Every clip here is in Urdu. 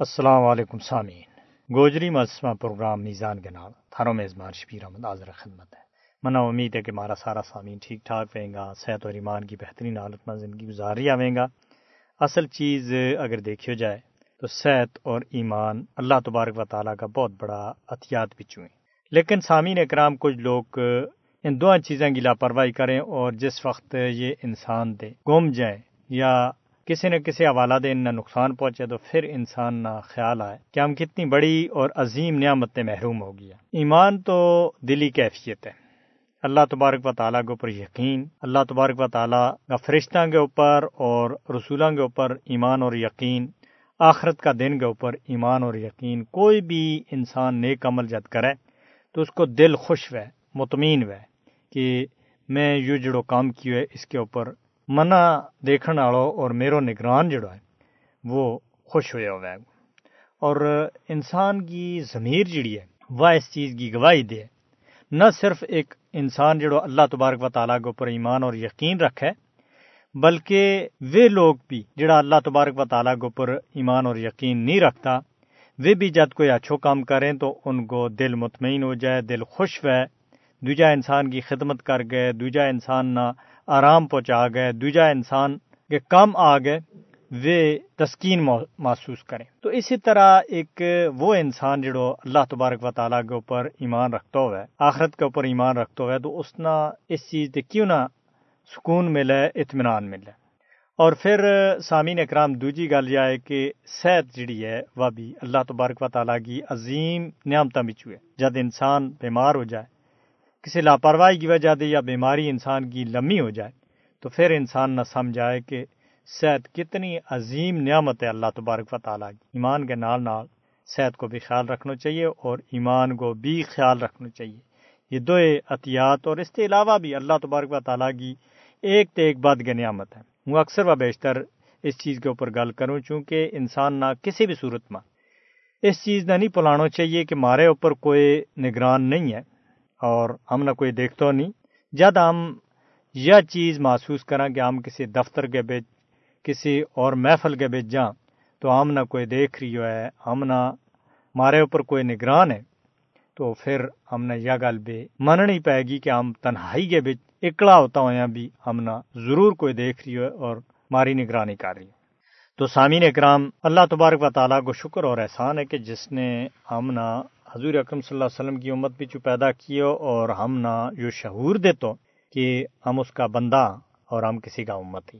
السلام علیکم سامعین۔ گوجری مجسمہ پروگرام میزان کے نام تھاروں میزبان شبیر احمد حاضر خدمت ہے۔ منا امید ہے کہ ہمارا سارا سامعین ٹھیک ٹھاک رہیں گا، صحت اور ایمان کی بہترین حالت میں زندگی گزاری آئیں گا۔ اصل چیز اگر دیکھو جائے تو صحت اور ایمان اللہ تبارک و تعالیٰ کا بہت بڑا احتیاط بھی چوئیں لیکن سامعین اکرام، کچھ لوگ ان دو چیزیں کی لاپرواہی کریں اور جس وقت یہ انسان دے گم جائیں یا کسی نہ کسی حوالہ دے نہ نقصان پہنچے تو پھر انسان نہ خیال آئے کہ ہم کتنی بڑی اور عظیم نعمت محروم ہو گیا ایمان تو دلی کیفیت ہے۔ اللہ تبارک و تعالیٰ کے اوپر یقین، اللہ تبارک و تعالیٰ کا فرشتہ کے اوپر اور رسولوں کے اوپر ایمان اور یقین، آخرت کا دن کے اوپر ایمان اور یقین۔ کوئی بھی انسان نیک عمل جد کرے تو اس کو دل خوش ہوئے مطمئن ہوئے کہ میں یوں جڑو کام کیے اس کے اوپر منا دیکھنے والو اور میرو نگران جڑا ہے وہ خوش ہویا ہوا ہے اور انسان کی ضمیر جڑی ہے وہ اس چیز کی گواہی دے نہ صرف ایک انسان جڑو اللہ تبارک و تعالیٰ کے اوپر ایمان اور یقین رکھے بلکہ وہ لوگ بھی جڑا اللہ تبارک و تعالیٰ کے اوپر ایمان اور یقین نہیں رکھتا وہ بھی جب کوئی اچھو کام کریں تو ان کو دل مطمئن ہو جائے دل خوش ہوئے دوجا انسان کی خدمت کر گئے دوجا انسان نہ آرام پہنچا گئے، دوجا انسان کے کم آ گئے، وہ تسکین محسوس کریں۔ تو اسی طرح ایک وہ انسان جڑو اللہ تبارک و تعالیٰ کے اوپر ایمان رکھتا ہوا ہے آخرت کے اوپر ایمان رکھتا ہوا ہے تو اس نا اس چیز سے کیوں نہ سکون ملے، اطمینان ملے؟ اور پھر سامعین اکرام، دوجی گل یہ ہے کہ صحت جڑی ہے، وہ بھی اللہ تبارک و تعالیٰ کی عظیم نعمتہ بچو ہے جب انسان بیمار ہو جائے کسی لاپرواہی کی وجہ دے یا بیماری انسان کی لمبی ہو جائے، تو پھر انسان نہ سمجھائے کہ صحت کتنی عظیم نعمت ہے اللہ تبارک و تعالیٰ کی۔ ایمان کے نال نال صحت کو بھی خیال رکھنا چاہیے اور ایمان کو بھی خیال رکھنا چاہیے۔ یہ دو احتیاط اور اس کے علاوہ بھی اللہ تبارک و تعالیٰ کی ایک تو ایک بات کی نعمت ہے وہ اکثر و بیشتر اس چیز کے اوپر گل کروں چونکہ انسان نہ کسی بھی صورت میں اس چیز نہ نہیں پلانا چاہیے کہ مارے اوپر کوئی نگران نہیں ہے۔ اور ہم نہ کوئی دیکھتا نہیں۔ جب ہم یہ چیز محسوس کریں کہ ہم کسی دفتر کے بچ کسی اور محفل کے بچ جائیں، تو ہم نہ کوئی دیکھ رہی ہے، ہم نہ مارے اوپر کوئی نگران ہے۔ تو پھر ہم نے یہ گل بھی مننی پائے گی کہ ہم تنہائی کے بچ اکڑا ہوتا ہوا بھی ہم نہ ضرور کوئی دیکھ رہی ہے اور ماری نگرانی کر رہی ہے۔ تو سامعین اکرام، اللہ تبارک و تعالیٰ کو شکر اور احسان ہے کہ جس نے ہم نہ حضور اکرم صلی اللہ علیہ وسلم کی امت بھی پیدا کیو اور ہم نہ جو شعور دے تو کہ ہم اس کا بندہ اور ہم کسی کا امت ہی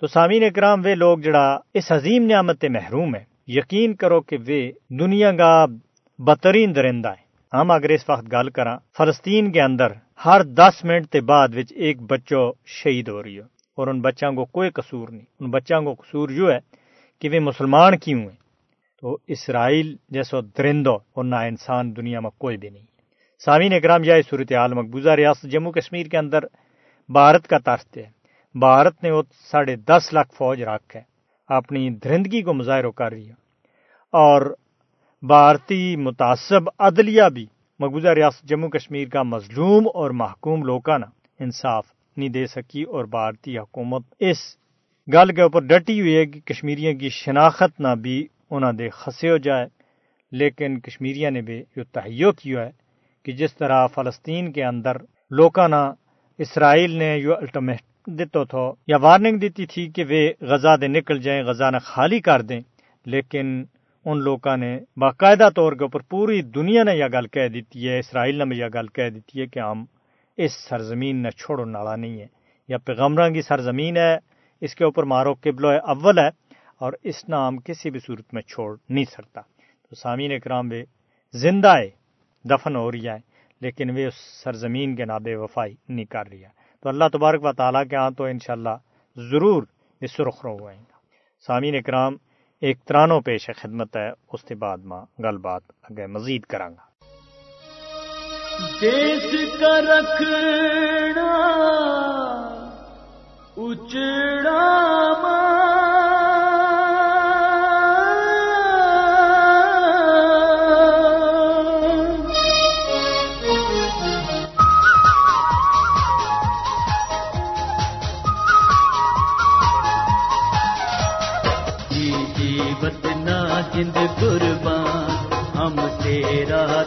تو سامعین اکرام، وہ لوگ جڑا اس عظیم نعمت محروم ہے یقین کرو کہ وہ دنیا کا بہترین درندہ ہے ہم اگر اس وقت گل کرا فلسطین کے اندر ہر دس منٹ کے بعد ایک بچوں شہید ہو رہی ہو اور ان بچوں کو کوئی قصور نہیں۔ ان بچوں کو قصور جو ہے کہ وہ مسلمان کیوں ہیں؟ تو اسرائیل جیسو درندو اور نہ انسان دنیا میں کوئی بھی نہیں۔ سامعین اکرام، یہ صورت مقبوضہ ریاست جموں کشمیر کے اندر بھارت کا طرز ہے۔ بھارت نے وہ ساڑھے دس لاکھ فوج رکھ ہے۔ اپنی درندگی کو مظاہرہ کر رہی ہے۔ اور بھارتی متعصب عدلیہ بھی مقبوضہ ریاست جموں کشمیر کا مظلوم اور محکوم لوکا نا انصاف نہیں دے سکی اور بھارتی حکومت اس گل کے اوپر ڈٹی ہوئی ہے کہ کشمیریوں کی شناخت نہ بھی انہوں دے خسے ہو جائے۔ لیکن کشمیریہ نے بھی یہ تہیو کیا ہے کہ جس طرح فلسطین کے اندر لوکا نا اسرائیل نے یہ الٹیمیٹ دیتا تھا یا وارننگ دیتی تھی کہ وہ غزہ دے نکل جائیں، غزہ نہ خالی کر دیں۔ لیکن ان لوگوں نے باقاعدہ طور کے اوپر پوری دنیا نے یہ گل کہہ دیتی ہے، اسرائیل نے بھی یہ گل کہہ دیتی ہے کہ ہم اس سرزمین نے چھوڑو، نالا نہیں ہے۔ یا پیغمبر کی سرزمین ہے، اس کے اوپر مارو قبل اول ہے۔ اور اس نام کسی بھی صورت میں چھوڑ نہیں سکتا۔ تو سامعین اکرام بھی زندہ ہے، دفن ہو رہی ہے، لیکن وہ اس سرزمین کے ناب وفائی نہیں کر رہی ہے۔ تو اللہ تبارک و تعالیٰ کے ہاں تو انشاءاللہ ضرور اس سرخ رو ہوئیں گا سامعین اکرام، ایک ترانو پیش خدمت ہے، اس کے بعد ماں گل بات اگے مزید کرانگا۔ دیس کا رکھنا اچڑا ماں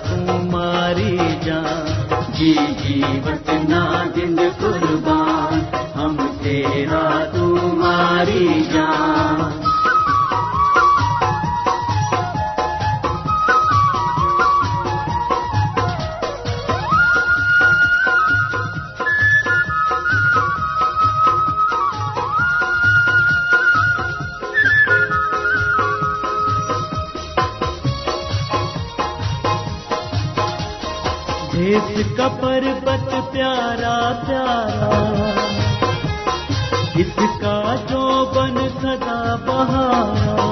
تمہاری جان جی جی پربت پیارا پیارا اس کا جو بن سدا بہارا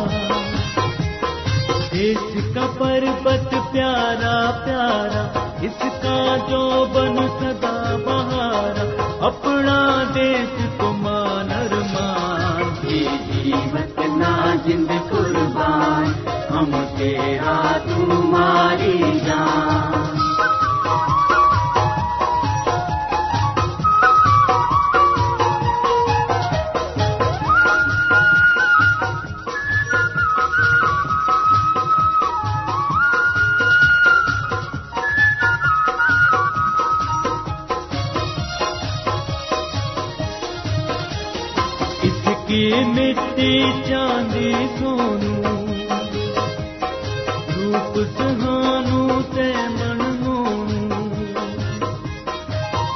دیس کا پربت پیارا پیارا اس کا جو بن سدا بہارا اپنا دیس تمان ارمان جی جیوت نا جند مٹی چاندی سونو روپ سہانو تے من مونو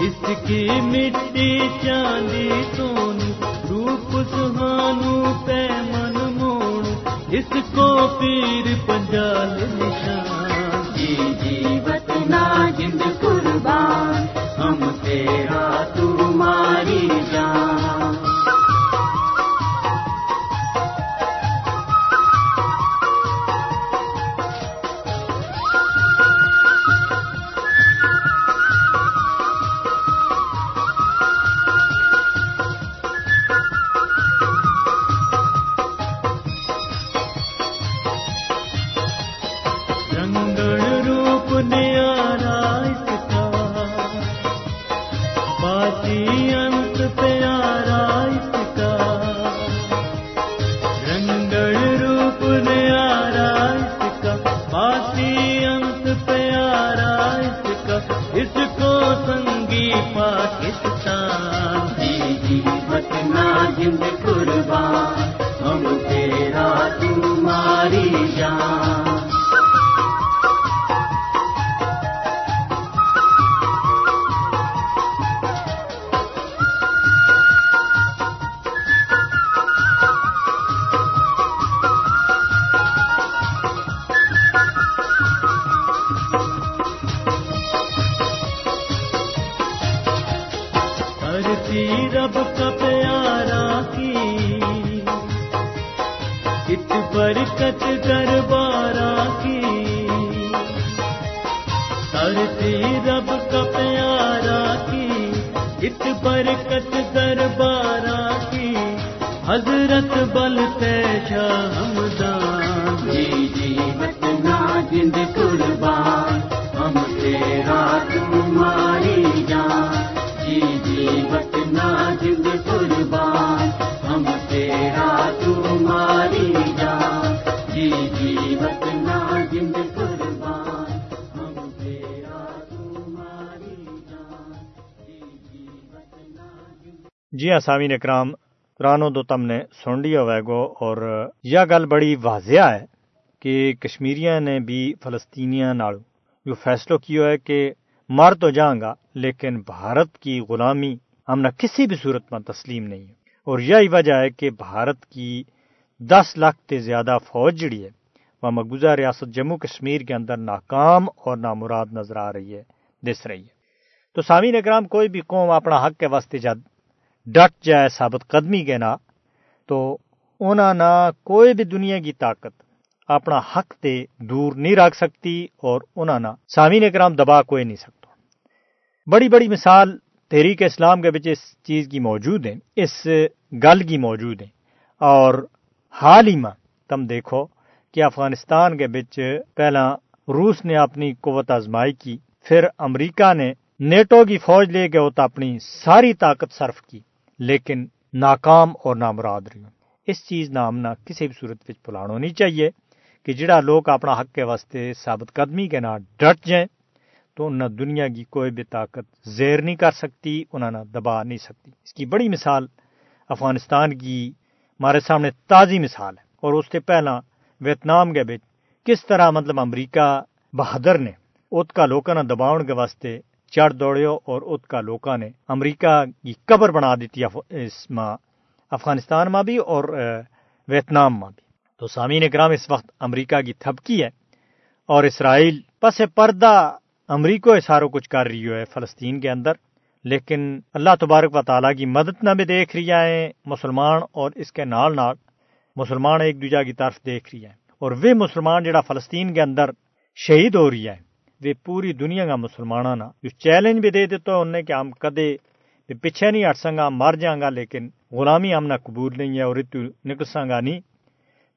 اس کی مٹی چاندی سونو روپ سہانو تے من مونو اس کو پیر پنجال نشان جی جیوت نا جند قربان ہم تیرا برکت دربارا کی۔ دھرتی رب کا پیارا کی۔ ات برکت دربارا کی۔ حضرت بل شاہ ہمدان۔ جی جی جند قربان، ہم تیرا جی ہاں سامعین اکرام پرانو تو تم نے سن لیا ہوئے گو اور یہ گل بڑی واضح ہے کہ کشمیریاں نے بھی فلسطینیاں نال جو فیصلہ کیا ہے کہ مر تو جاؤں گا، لیکن بھارت کی غلامی ہم نہ کسی بھی صورت میں تسلیم نہیں ہے۔ اور یہی وجہ ہے کہ بھارت کی دس لاکھ سے زیادہ فوج جڑی ہے وہ مقبوضہ ریاست جموں کشمیر کے اندر ناکام اور نامراد نظر آ رہی ہے، دس رہی ہے۔ تو سامعین اکرام، کوئی بھی قوم اپنا حق کے واسطے ڈٹ جائے ثابت قدمی کے نا تو انہاں نہ کوئی بھی دنیا کی طاقت اپنا حق تے دور نہیں رکھ سکتی اور انہاں نہ سامعین اکرام دبا کوئی نہیں سکتا۔ بڑی بڑی مثال تحریک اسلام کے بچ اس چیز کی موجود ہیں، اس گل کی موجود ہیں۔ اور حال ہی میں تم دیکھو کہ افغانستان کے بچ پہلا روس نے اپنی قوت آزمائی کی، پھر امریکہ نے نیٹو کی فوج لے کے ہوتا اپنی ساری طاقت صرف کی۔ لیکن ناکام اور نامراد رہی اس چیز نہ ہم نہ کسی بھی صورت بچ پلانا نہیں چاہیے کہ جڑا لوگ اپنا حق کے واسطے ثابت قدمی کے نہ ڈٹ جائیں تو نہ دنیا کی کوئی بھی طاقت زیر نہیں کر سکتی انہیں نہ دبا نہیں سکتی۔ اس کی بڑی مثال افغانستان کی ہمارے سامنے تازی مثال ہے اور اس سے پہلا ویتنام کے بچ کس طرح مطلب امریکہ بہادر نے ات کا لوکاں نہ دباؤ کے واسطے چڑھ دوڑیو اور ات کا لوکاں نے امریکہ کی قبر بنا دیتی اس ماں افغانستان میں بھی اور ویتنام میں بھی۔ تو سامعین اکرام، اس وقت امریکہ کی تھپکی ہے اور اسرائیل پس پردہ امریکہ سارو کچھ کر رہی ہے فلسطین کے اندر۔ لیکن اللہ تبارک و تعالیٰ کی مدد نہ بھی دیکھ رہی ہے مسلمان اور اس کے نال نال مسلمان ایک دوجہ کی طرف دیکھ رہی ہے اور وہ مسلمان جڑا فلسطین کے اندر شہید ہو رہی ہے وہ پوری دنیا کا مسلمانوں نا۔ جو چیلنج بھی دے دیتے ہیں انہیں کہ ہم کدے پیچھے نہیں ہٹ سنگا، مر جائیں گا، لیکن غلامی ہم نہ قبول نہیں ہے اور اتو نکل سنگا نہیں۔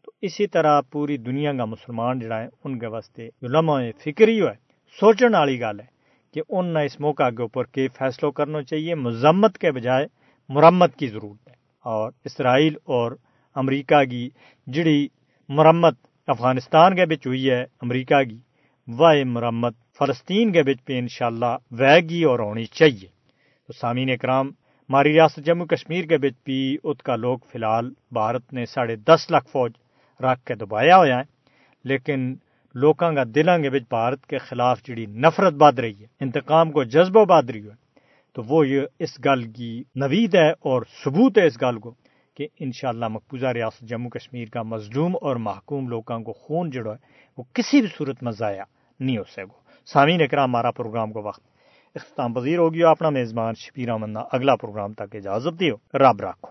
تو اسی طرح پوری دنیا کا مسلمان جڑا ہے، ان کے واسطے جو لمحہ فکری ہے سوچنے والی گل ہے کہ ان اس موقع کے اوپر کے فیصلوں کرنا چاہیے، مذمت کے بجائے مرمت کی ضرورت ہے۔ اور اسرائیل اور امریکہ کی جڑی مرمت افغانستان کے بچ ہوئی ہے، امریکہ کی۔ وہ مرمت، فلسطین کے بچ پہ انشاءاللہ وے گی اور ہونی چاہیے۔ تو سامعین اکرام، ہماری ریاست جموں کشمیر کے بچ بھی ات کا لوگ فی الحال بھارت نے ساڑھے دس لاکھ فوج رکھ کے دبایا ہوا ہے، لیکن لوکاں کا دلاں کے بچ بھارت کے خلاف جڑی نفرت بد رہی ہے، انتقام کو جذبہ بد رہی ہے۔ تو وہ یہ اس گل کی نوید ہے اور ثبوت ہے اس گل کو کہ انشاءاللہ مقبوضہ ریاست جموں کشمیر کا مظلوم اور محکوم لوگوں کو خون جڑا ہے، وہ کسی بھی صورت میں ضائع نہیں ہو سکے سامعین اکرام، ہمارا پروگرام کو وقت اختتام پذیر ہوگی اپنا میزبان شبیر منا اگلا پروگرام تک اجازت دیو۔ رب رکھو